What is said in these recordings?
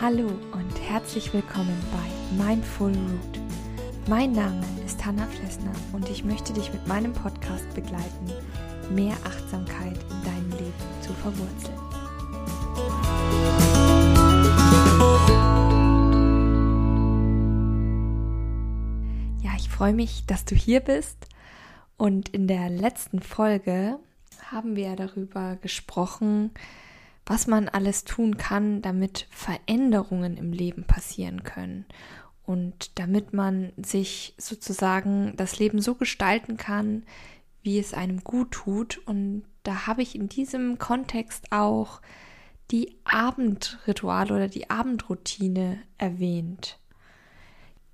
Hallo und herzlich willkommen bei Mindful Root. Mein Name ist Hanna Flessner und ich möchte dich mit meinem Podcast begleiten, mehr Achtsamkeit in deinem Leben zu verwurzeln. Ja, ich freue mich, dass du hier bist und in der letzten Folge haben wir darüber gesprochen, was man alles tun kann, damit Veränderungen im Leben passieren können und damit man sich sozusagen das Leben so gestalten kann, wie es einem gut tut. Und da habe ich in diesem Kontext auch die Abendrituale oder die Abendroutine erwähnt.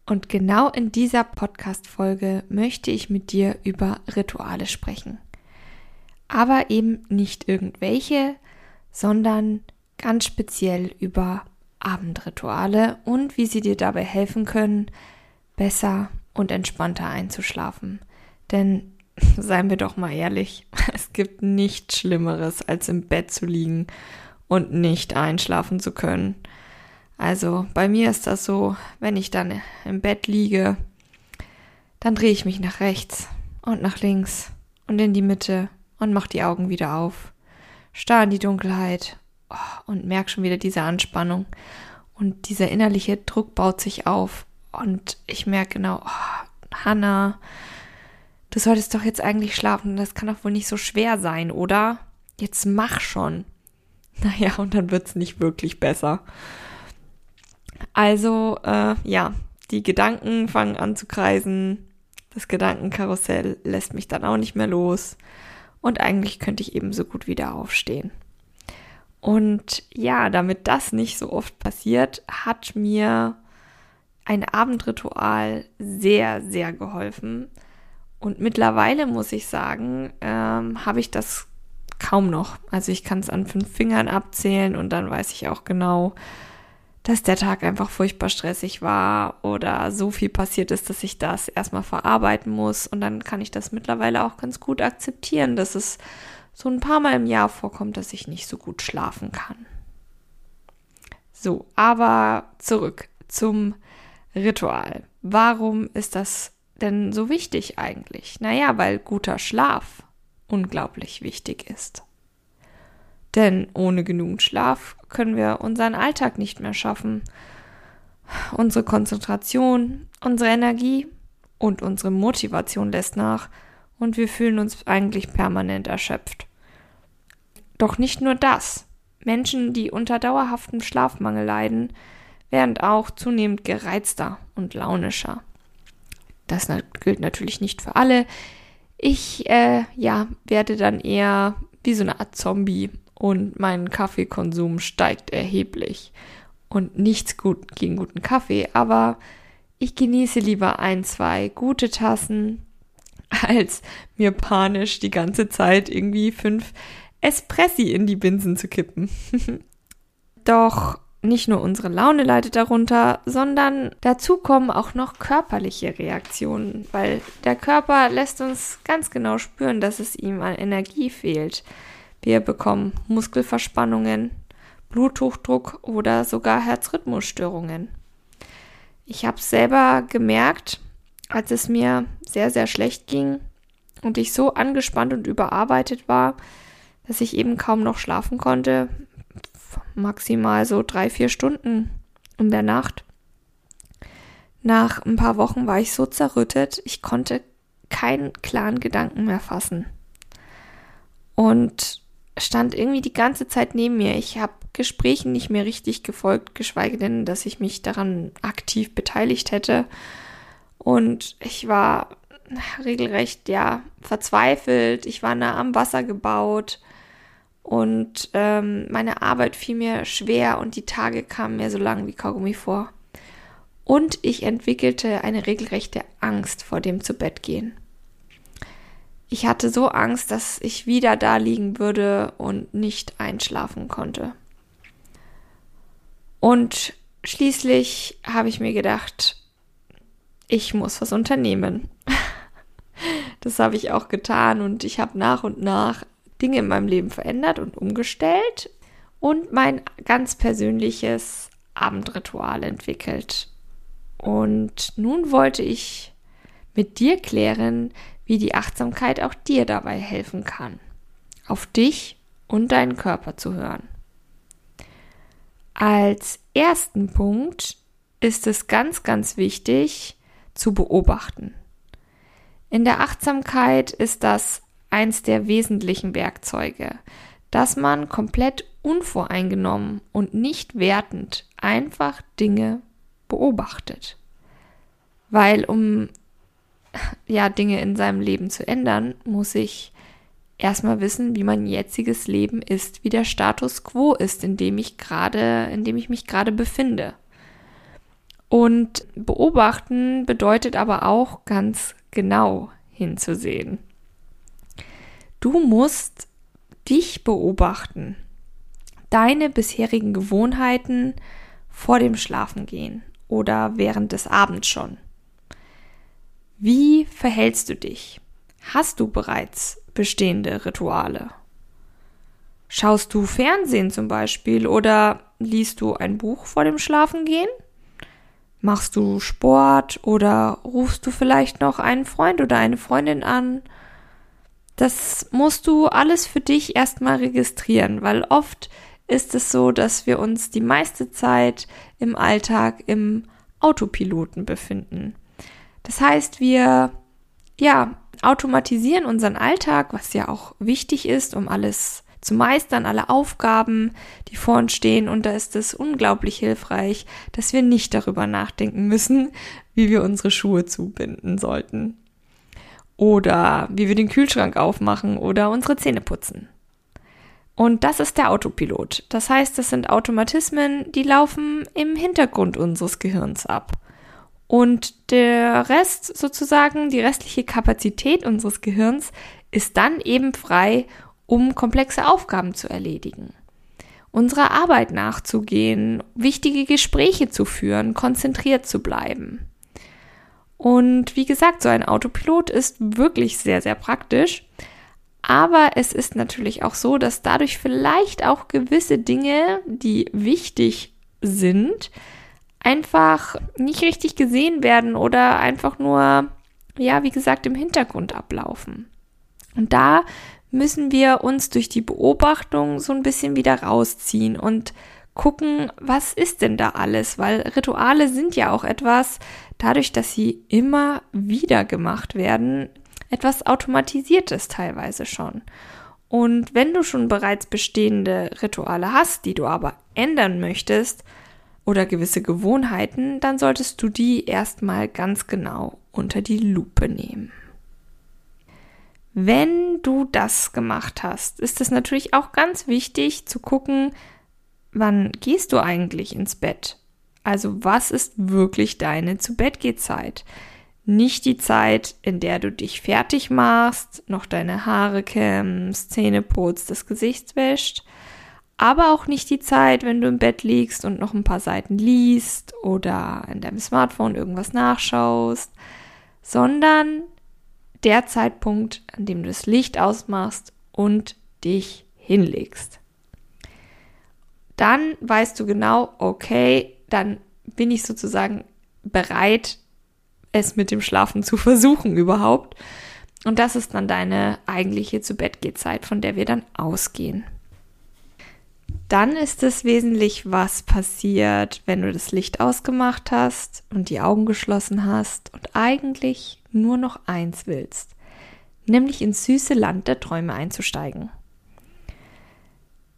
Und genau in dieser Podcast-Folge möchte ich mit dir über Rituale sprechen. Aber eben nicht irgendwelche, sondern ganz speziell über Abendrituale und wie sie dir dabei helfen können, besser und entspannter einzuschlafen. Denn seien wir doch mal ehrlich, es gibt nichts Schlimmeres, als im Bett zu liegen und nicht einschlafen zu können. Also bei mir ist das so, wenn ich dann im Bett liege, dann drehe ich mich nach rechts und nach links und in die Mitte und mache die Augen wieder auf starr in die Dunkelheit oh, und merke schon wieder diese Anspannung. Und dieser innerliche Druck baut sich auf. Und ich merke genau, oh, Hannah, du solltest doch jetzt eigentlich schlafen. Das kann doch wohl nicht so schwer sein, oder? Jetzt mach schon. Naja, und dann wird es nicht wirklich besser. Also, äh, ja, die Gedanken fangen an zu kreisen. Das Gedankenkarussell lässt mich dann auch nicht mehr los und eigentlich könnte ich ebenso gut wieder aufstehen. Und ja, damit das nicht so oft passiert, hat mir ein Abendritual sehr, sehr geholfen. Und mittlerweile muss ich sagen, ähm, habe ich das kaum noch. Also ich kann es an fünf Fingern abzählen und dann weiß ich auch genau, dass der Tag einfach furchtbar stressig war oder so viel passiert ist, dass ich das erstmal verarbeiten muss. Und dann kann ich das mittlerweile auch ganz gut akzeptieren, dass es so ein paar Mal im Jahr vorkommt, dass ich nicht so gut schlafen kann. So, aber zurück zum Ritual. Warum ist das denn so wichtig eigentlich? Naja, weil guter Schlaf unglaublich wichtig ist. Denn ohne genügend Schlaf können wir unseren Alltag nicht mehr schaffen. Unsere Konzentration, unsere Energie und unsere Motivation lässt nach und wir fühlen uns eigentlich permanent erschöpft. Doch nicht nur das. Menschen, die unter dauerhaftem Schlafmangel leiden, werden auch zunehmend gereizter und launischer. Das gilt natürlich nicht für alle. Ich, äh, ja, werde dann eher wie so eine Art Zombie und mein Kaffeekonsum steigt erheblich. Und nichts gut gegen guten Kaffee, aber ich genieße lieber ein, zwei gute Tassen, als mir panisch die ganze Zeit irgendwie fünf Espressi in die Binsen zu kippen. Doch nicht nur unsere Laune leidet darunter, sondern dazu kommen auch noch körperliche Reaktionen, weil der Körper lässt uns ganz genau spüren, dass es ihm an Energie fehlt. Wir bekommen Muskelverspannungen, Bluthochdruck oder sogar Herzrhythmusstörungen. Ich habe selber gemerkt, als es mir sehr, sehr schlecht ging und ich so angespannt und überarbeitet war, dass ich eben kaum noch schlafen konnte, maximal so drei, vier Stunden in der Nacht. Nach ein paar Wochen war ich so zerrüttet, ich konnte keinen klaren Gedanken mehr fassen. Und stand irgendwie die ganze Zeit neben mir. Ich habe Gesprächen nicht mehr richtig gefolgt, geschweige denn, dass ich mich daran aktiv beteiligt hätte. Und ich war regelrecht, ja, verzweifelt. Ich war nah am Wasser gebaut und ähm, meine Arbeit fiel mir schwer und die Tage kamen mir so lang wie Kaugummi vor. Und ich entwickelte eine regelrechte Angst vor dem zu Bett gehen. Ich hatte so Angst, dass ich wieder da liegen würde und nicht einschlafen konnte. Und schließlich habe ich mir gedacht, ich muss was unternehmen. Das habe ich auch getan und ich habe nach und nach Dinge in meinem Leben verändert und umgestellt und mein ganz persönliches Abendritual entwickelt. Und nun wollte ich mit dir klären, wie die Achtsamkeit auch dir dabei helfen kann, auf dich und deinen Körper zu hören. Als ersten Punkt ist es ganz, ganz wichtig zu beobachten. In der Achtsamkeit ist das eins der wesentlichen Werkzeuge, dass man komplett unvoreingenommen und nicht wertend einfach Dinge beobachtet. Weil um ja Dinge in seinem Leben zu ändern, muss ich erstmal wissen, wie mein jetziges Leben ist, wie der Status quo ist, in dem ich gerade, in dem ich mich gerade befinde. Und beobachten bedeutet aber auch ganz genau hinzusehen. Du musst dich beobachten, deine bisherigen Gewohnheiten vor dem Schlafengehen oder während des Abends schon. Wie verhältst du dich? Hast du bereits bestehende Rituale? Schaust du Fernsehen zum Beispiel oder liest du ein Buch vor dem Schlafengehen? Machst du Sport oder rufst du vielleicht noch einen Freund oder eine Freundin an? Das musst du alles für dich erstmal registrieren, weil oft ist es so, dass wir uns die meiste Zeit im Alltag im Autopiloten befinden. Das heißt, wir ja, automatisieren unseren Alltag, was ja auch wichtig ist, um alles zu meistern, alle Aufgaben, die vor uns stehen. Und da ist es unglaublich hilfreich, dass wir nicht darüber nachdenken müssen, wie wir unsere Schuhe zubinden sollten. Oder wie wir den Kühlschrank aufmachen oder unsere Zähne putzen. Und das ist der Autopilot. Das heißt, das sind Automatismen, die laufen im Hintergrund unseres Gehirns ab. Und der Rest sozusagen, die restliche Kapazität unseres Gehirns ist dann eben frei, um komplexe Aufgaben zu erledigen, unserer Arbeit nachzugehen, wichtige Gespräche zu führen, konzentriert zu bleiben. Und wie gesagt, so ein Autopilot ist wirklich sehr, sehr praktisch. Aber es ist natürlich auch so, dass dadurch vielleicht auch gewisse Dinge, die wichtig sind, einfach nicht richtig gesehen werden oder einfach nur, ja, wie gesagt, im Hintergrund ablaufen. Und da müssen wir uns durch die Beobachtung so ein bisschen wieder rausziehen und gucken, was ist denn da alles? Weil Rituale sind ja auch etwas, dadurch, dass sie immer wieder gemacht werden, etwas Automatisiertes teilweise schon. Und wenn du schon bereits bestehende Rituale hast, die du aber ändern möchtest, oder gewisse Gewohnheiten, dann solltest du die erstmal ganz genau unter die Lupe nehmen. Wenn du das gemacht hast, ist es natürlich auch ganz wichtig zu gucken, wann gehst du eigentlich ins Bett? Also was ist wirklich deine zu Bett Zeit? Nicht die Zeit, in der du dich fertig machst, noch deine Haare kämmst, Zähne putzt, das Gesicht wäscht, aber auch nicht die Zeit, wenn du im Bett liegst und noch ein paar Seiten liest oder in deinem Smartphone irgendwas nachschaust, sondern der Zeitpunkt, an dem du das Licht ausmachst und dich hinlegst. Dann weißt du genau, okay, dann bin ich sozusagen bereit, es mit dem Schlafen zu versuchen überhaupt. Und das ist dann deine eigentliche zu Bett Zeit, von der wir dann ausgehen. Dann ist es wesentlich, was passiert, wenn du das Licht ausgemacht hast und die Augen geschlossen hast und eigentlich nur noch eins willst, nämlich ins süße Land der Träume einzusteigen.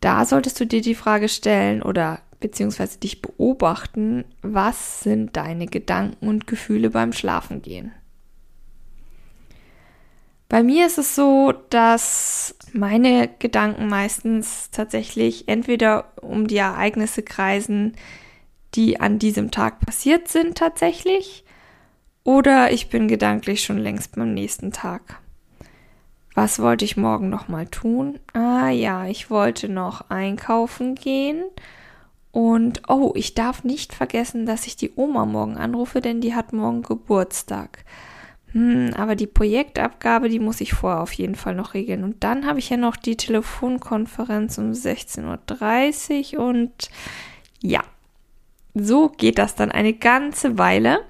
Da solltest du dir die Frage stellen oder beziehungsweise dich beobachten, was sind deine Gedanken und Gefühle beim Schlafengehen? Bei mir ist es so, dass meine Gedanken meistens tatsächlich entweder um die Ereignisse kreisen, die an diesem Tag passiert sind tatsächlich, oder ich bin gedanklich schon längst beim nächsten Tag. Was wollte ich morgen noch mal tun? Ah ja, ich wollte noch einkaufen gehen. Und oh, ich darf nicht vergessen, dass ich die Oma morgen anrufe, denn die hat morgen Geburtstag hm, aber die Projektabgabe, die muss ich vorher auf jeden Fall noch regeln. Und dann habe ich ja noch die Telefonkonferenz um 16.30 Uhr und ja, so geht das dann eine ganze Weile.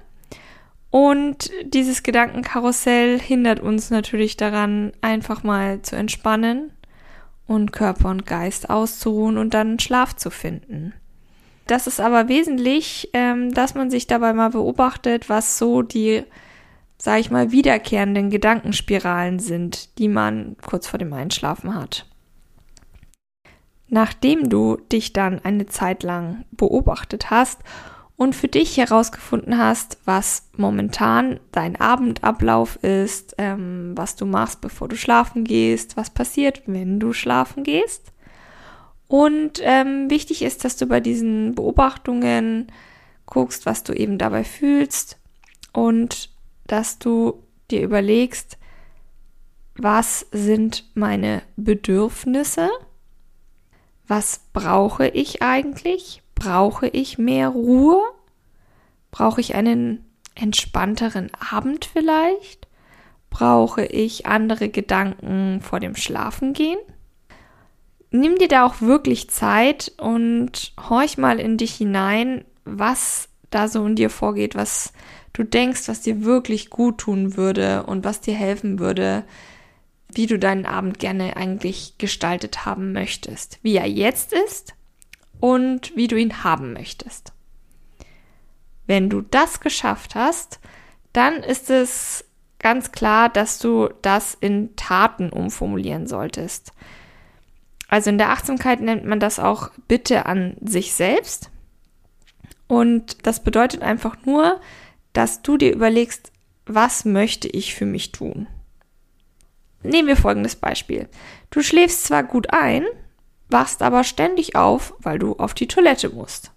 Und dieses Gedankenkarussell hindert uns natürlich daran, einfach mal zu entspannen und Körper und Geist auszuruhen und dann Schlaf zu finden. Das ist aber wesentlich, ähm, dass man sich dabei mal beobachtet, was so die, sag ich mal, wiederkehrenden Gedankenspiralen sind, die man kurz vor dem Einschlafen hat. Nachdem du dich dann eine Zeit lang beobachtet hast und für dich herausgefunden hast, was momentan dein Abendablauf ist, ähm, was du machst, bevor du schlafen gehst, was passiert, wenn du schlafen gehst. Und ähm, wichtig ist, dass du bei diesen Beobachtungen guckst, was du eben dabei fühlst und dass du dir überlegst, was sind meine Bedürfnisse? Was brauche ich eigentlich? Brauche ich mehr Ruhe? Brauche ich einen entspannteren Abend vielleicht? Brauche ich andere Gedanken vor dem Schlafengehen? Nimm dir da auch wirklich Zeit und horch mal in dich hinein, was da so in dir vorgeht, was du denkst, was dir wirklich gut tun würde und was dir helfen würde, wie du deinen Abend gerne eigentlich gestaltet haben möchtest, wie er jetzt ist und wie du ihn haben möchtest. Wenn du das geschafft hast, dann ist es ganz klar, dass du das in Taten umformulieren solltest. Also in der Achtsamkeit nennt man das auch Bitte an sich selbst. Und das bedeutet einfach nur, dass du dir überlegst, was möchte ich für mich tun? Nehmen wir folgendes Beispiel. Du schläfst zwar gut ein, wachst aber ständig auf, weil du auf die Toilette musst.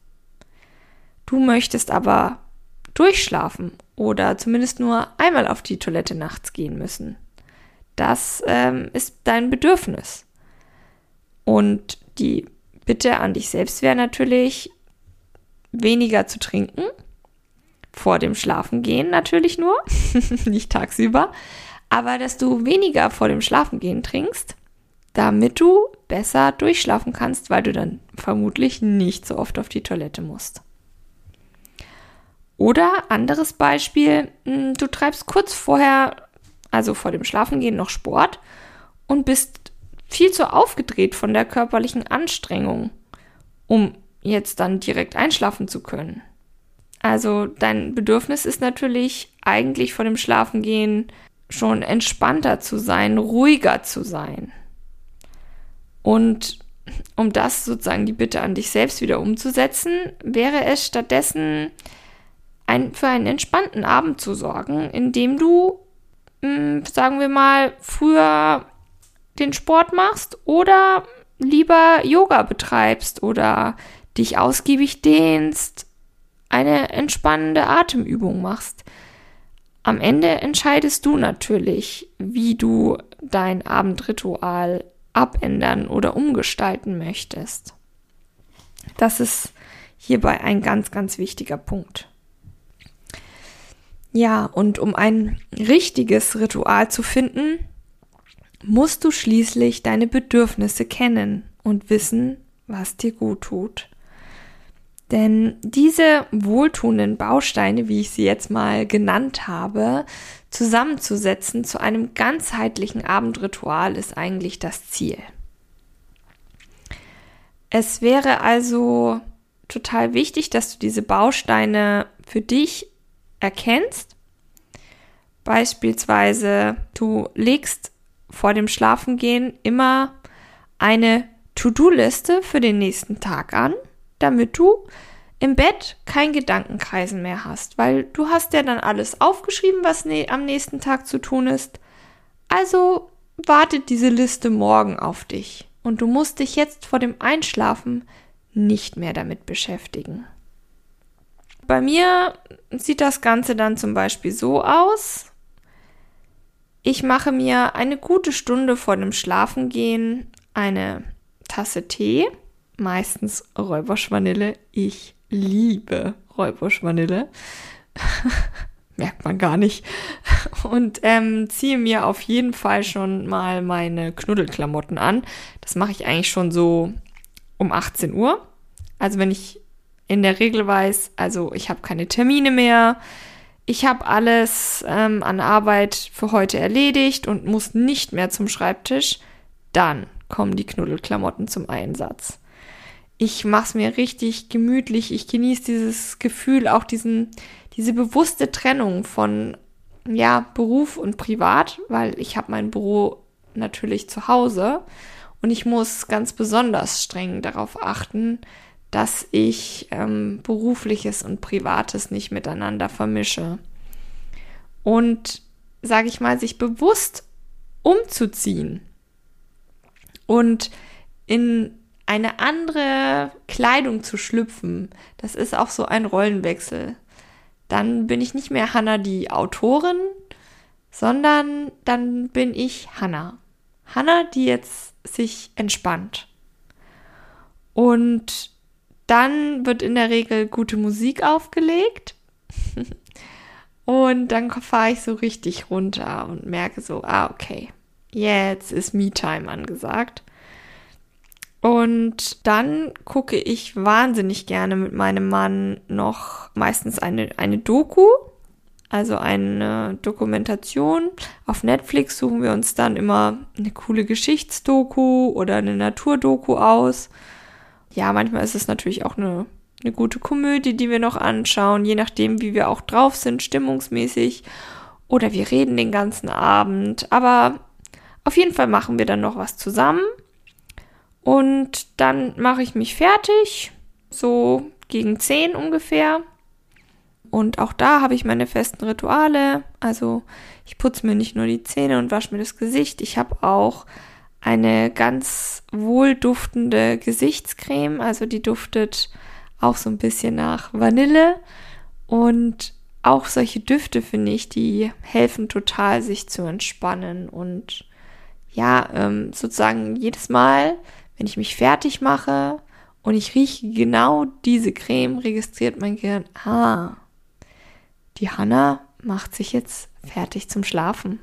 Du möchtest aber durchschlafen oder zumindest nur einmal auf die Toilette nachts gehen müssen. Das ähm, ist dein Bedürfnis. Und die Bitte an dich selbst wäre natürlich, weniger zu trinken. Vor dem Schlafengehen natürlich nur, nicht tagsüber. Aber dass du weniger vor dem Schlafengehen trinkst, damit du besser durchschlafen kannst, weil du dann vermutlich nicht so oft auf die Toilette musst. Oder anderes Beispiel, hm, du treibst kurz vorher, also vor dem Schlafengehen, noch Sport und bist viel zu aufgedreht von der körperlichen Anstrengung, um jetzt dann direkt einschlafen zu können. Also dein Bedürfnis ist natürlich eigentlich vor dem Schlafengehen schon entspannter zu sein, ruhiger zu sein. Und um das sozusagen die Bitte an dich selbst wieder umzusetzen, wäre es stattdessen ein, für einen entspannten Abend zu sorgen, indem du, mh, hm, sagen wir mal, früher den Sport machst oder lieber Yoga betreibst oder dich ausgiebig dehnst, eine entspannende Atemübung machst. Am Ende entscheidest du natürlich, wie du dein Abendritual abändern oder umgestalten möchtest. Das ist hierbei ein ganz, ganz wichtiger Punkt. Ja, und um ein richtiges Ritual zu finden, musst du schließlich deine Bedürfnisse kennen und wissen, was dir gut tut. Denn diese wohltuenden Bausteine, wie ich sie jetzt mal genannt habe, zusammenzusetzen zu einem ganzheitlichen Abendritual ist eigentlich das Ziel. Es wäre also total wichtig, dass du diese Bausteine für dich erkennst. Beispielsweise, du legst vor dem Schlafengehen immer eine To-Do-Liste für den nächsten Tag an damit du im Bett kein Gedankenkreisen mehr hast, weil du hast ja dann alles aufgeschrieben, was ne am nächsten Tag zu tun ist. Also wartet diese Liste morgen auf dich und du musst dich jetzt vor dem Einschlafen nicht mehr damit beschäftigen. Bei mir sieht das Ganze dann zum Beispiel so aus. Ich mache mir eine gute Stunde vor dem Schlafengehen eine Tasse Tee meistens Räuberschwanille. Ich liebe Räuberschwanille. merkt man gar nicht. Und ähm, ziehe mir auf jeden Fall schon mal meine Knuddelklamotten an. Das mache ich eigentlich schon so um 18 Uhr. Also wenn ich in der Regel weiß, also ich habe keine Termine mehr, ich habe alles ähm, an Arbeit für heute erledigt und muss nicht mehr zum Schreibtisch, dann kommen die Knuddelklamotten zum Einsatz. Ich mache es mir richtig gemütlich, ich genieße dieses Gefühl, auch diesen, diese bewusste Trennung von ja, Beruf und Privat, weil ich habe mein Büro natürlich zu Hause. Und ich muss ganz besonders streng darauf achten, dass ich ähm, berufliches und privates nicht miteinander vermische. Und sage ich mal, sich bewusst umzuziehen. Und in eine andere Kleidung zu schlüpfen, das ist auch so ein Rollenwechsel. Dann bin ich nicht mehr Hannah die Autorin, sondern dann bin ich Hannah. Hannah, die jetzt sich entspannt. Und dann wird in der Regel gute Musik aufgelegt. und dann fahre ich so richtig runter und merke so, ah, okay, jetzt ist Me-Time angesagt. Und dann gucke ich wahnsinnig gerne mit meinem Mann noch meistens eine, eine Doku, also eine Dokumentation. Auf Netflix suchen wir uns dann immer eine coole Geschichtsdoku oder eine Naturdoku aus. Ja, manchmal ist es natürlich auch eine, eine gute Komödie, die wir noch anschauen, je nachdem, wie wir auch drauf sind, stimmungsmäßig. Oder wir reden den ganzen Abend. Aber auf jeden Fall machen wir dann noch was zusammen. Und dann mache ich mich fertig, so gegen 10 ungefähr. Und auch da habe ich meine festen Rituale. Also ich putze mir nicht nur die Zähne und wasche mir das Gesicht. Ich habe auch eine ganz wohlduftende Gesichtscreme. Also die duftet auch so ein bisschen nach Vanille. Und auch solche Düfte finde ich, die helfen total, sich zu entspannen. Und ja, ähm, sozusagen jedes Mal, wenn ich mich fertig mache und ich rieche genau diese Creme, registriert mein Gehirn, ah, die Hanna macht sich jetzt fertig zum Schlafen.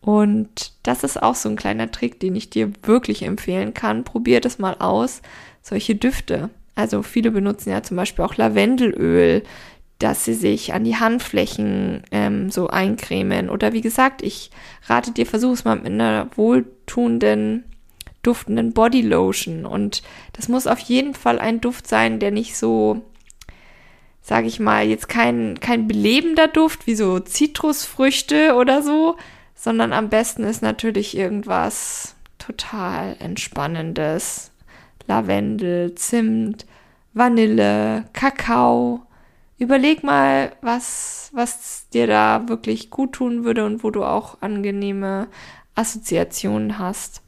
Und das ist auch so ein kleiner Trick, den ich dir wirklich empfehlen kann. Probier das mal aus. Solche Düfte. Also viele benutzen ja zum Beispiel auch Lavendelöl, dass sie sich an die Handflächen ähm, so eincremen. Oder wie gesagt, ich rate dir, versuch es mal mit einer wohltuenden duftenden Bodylotion. Und das muss auf jeden Fall ein Duft sein, der nicht so, sage ich mal, jetzt kein, kein belebender Duft wie so Zitrusfrüchte oder so, sondern am besten ist natürlich irgendwas total entspannendes. Lavendel, Zimt, Vanille, Kakao. Überleg mal, was, was dir da wirklich gut tun würde und wo du auch angenehme Assoziationen hast.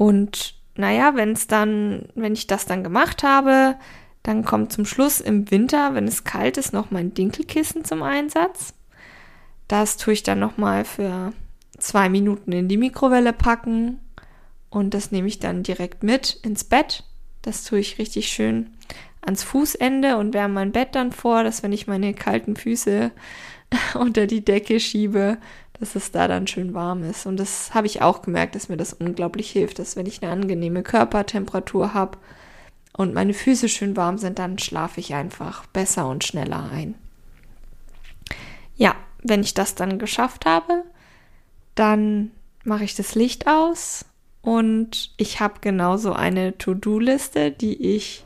Und naja, wenn es dann, wenn ich das dann gemacht habe, dann kommt zum Schluss im Winter, wenn es kalt ist, noch mein Dinkelkissen zum Einsatz. Das tue ich dann nochmal für zwei Minuten in die Mikrowelle packen und das nehme ich dann direkt mit ins Bett. Das tue ich richtig schön ans Fußende und wärme mein Bett dann vor, dass wenn ich meine kalten Füße unter die Decke schiebe, dass es da dann schön warm ist. Und das habe ich auch gemerkt, dass mir das unglaublich hilft, dass wenn ich eine angenehme Körpertemperatur habe und meine Füße schön warm sind, dann schlafe ich einfach besser und schneller ein. Ja, wenn ich das dann geschafft habe, dann mache ich das Licht aus und ich habe genauso eine To-Do-Liste, die ich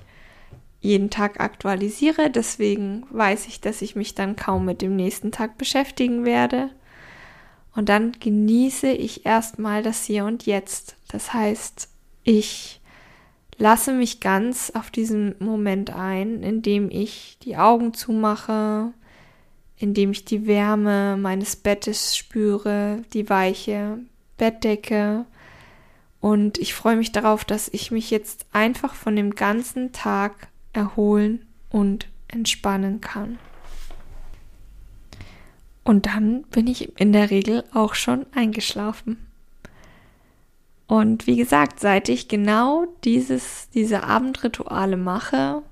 jeden Tag aktualisiere. Deswegen weiß ich, dass ich mich dann kaum mit dem nächsten Tag beschäftigen werde. Und dann genieße ich erstmal das Hier und Jetzt. Das heißt, ich lasse mich ganz auf diesen Moment ein, indem ich die Augen zumache, indem ich die Wärme meines Bettes spüre, die weiche Bettdecke. Und ich freue mich darauf, dass ich mich jetzt einfach von dem ganzen Tag erholen und entspannen kann. Und dann bin ich in der Regel auch schon eingeschlafen. Und wie gesagt, seit ich genau dieses, diese Abendrituale mache,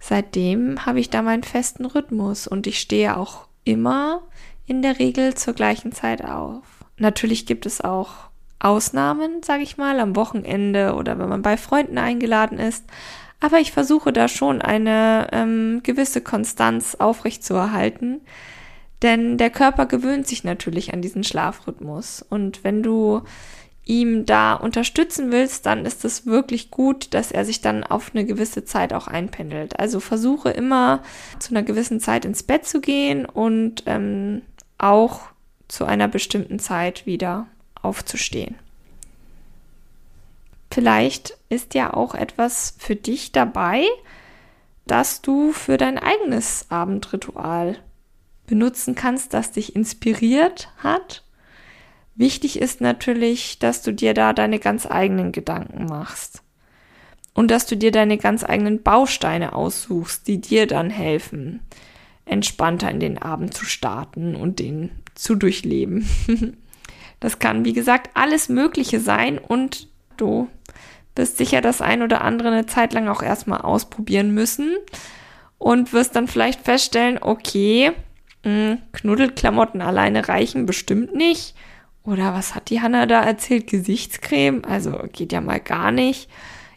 seitdem habe ich da meinen festen Rhythmus und ich stehe auch immer in der Regel zur gleichen Zeit auf. Natürlich gibt es auch Ausnahmen, sage ich mal, am Wochenende oder wenn man bei Freunden eingeladen ist. Aber ich versuche da schon eine ähm, gewisse Konstanz aufrechtzuerhalten, denn der Körper gewöhnt sich natürlich an diesen Schlafrhythmus. Und wenn du ihm da unterstützen willst, dann ist es wirklich gut, dass er sich dann auf eine gewisse Zeit auch einpendelt. Also versuche immer zu einer gewissen Zeit ins Bett zu gehen und ähm, auch zu einer bestimmten Zeit wieder aufzustehen. Vielleicht ist ja auch etwas für dich dabei, dass du für dein eigenes Abendritual benutzen kannst, das dich inspiriert hat Wichtig ist natürlich, dass du dir da deine ganz eigenen Gedanken machst. Und dass du dir deine ganz eigenen Bausteine aussuchst, die dir dann helfen, entspannter in den Abend zu starten und den zu durchleben. Das kann, wie gesagt, alles Mögliche sein und du wirst sicher das ein oder andere eine Zeit lang auch erstmal ausprobieren müssen und wirst dann vielleicht feststellen, okay, hm, Knuddelklamotten alleine reichen bestimmt nicht. Oder was hat die Hanna da erzählt? Gesichtscreme? Also geht ja mal gar nicht.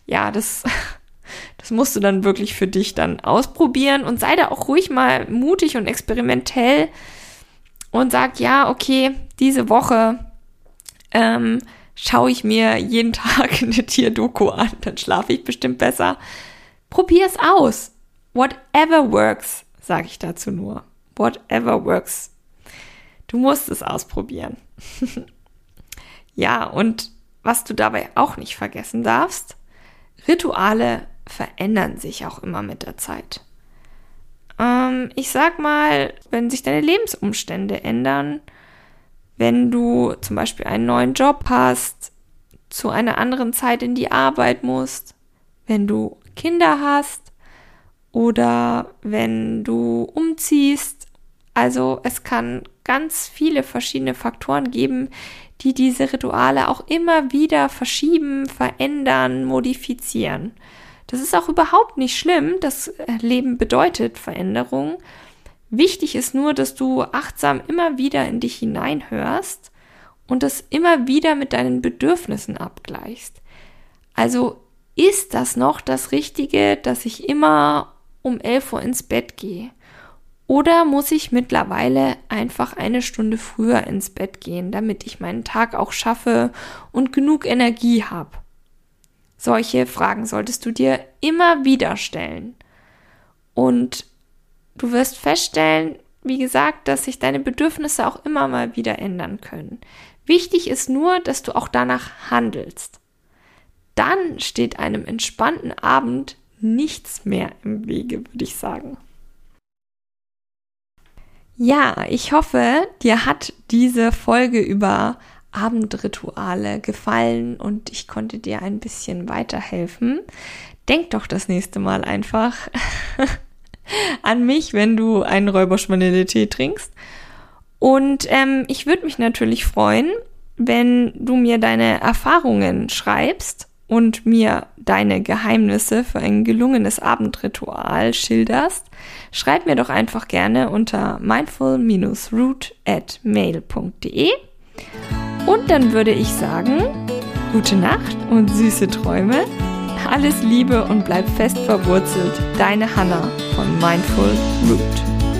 Ja, das, das musst du dann wirklich für dich dann ausprobieren und sei da auch ruhig mal mutig und experimentell und sag, ja, okay, diese Woche ähm, schaue ich mir jeden Tag eine Tierdoku an, dann schlafe ich bestimmt besser. Probier es aus. Whatever works, sage ich dazu nur. Whatever works. Du musst es ausprobieren. ja, und was du dabei auch nicht vergessen darfst, Rituale verändern sich auch immer mit der Zeit. Ähm, ich sag mal, wenn sich deine Lebensumstände ändern, wenn du zum Beispiel einen neuen Job hast, zu einer anderen Zeit in die Arbeit musst, wenn du Kinder hast oder wenn du umziehst. Also es kann ganz viele verschiedene Faktoren geben, die diese Rituale auch immer wieder verschieben, verändern, modifizieren. Das ist auch überhaupt nicht schlimm. Das Leben bedeutet Veränderung. Wichtig ist nur, dass du achtsam immer wieder in dich hineinhörst und das immer wieder mit deinen Bedürfnissen abgleichst. Also ist das noch das Richtige, dass ich immer um 11 Uhr ins Bett gehe? Oder muss ich mittlerweile einfach eine Stunde früher ins Bett gehen, damit ich meinen Tag auch schaffe und genug Energie habe? Solche Fragen solltest du dir immer wieder stellen. Und du wirst feststellen, wie gesagt, dass sich deine Bedürfnisse auch immer mal wieder ändern können. Wichtig ist nur, dass du auch danach handelst. Dann steht einem entspannten Abend nichts mehr im Wege, würde ich sagen. Ja, ich hoffe, dir hat diese Folge über Abendrituale gefallen und ich konnte dir ein bisschen weiterhelfen. Denk doch das nächste Mal einfach an mich, wenn du einen Räuberschwanelle-Tee trinkst. Und ähm, ich würde mich natürlich freuen, wenn du mir deine Erfahrungen schreibst und mir deine Geheimnisse für ein gelungenes Abendritual schilderst, schreib mir doch einfach gerne unter mindful-root at mail.de und dann würde ich sagen, gute Nacht und süße Träume, alles Liebe und bleib fest verwurzelt, deine Hanna von Mindful Root.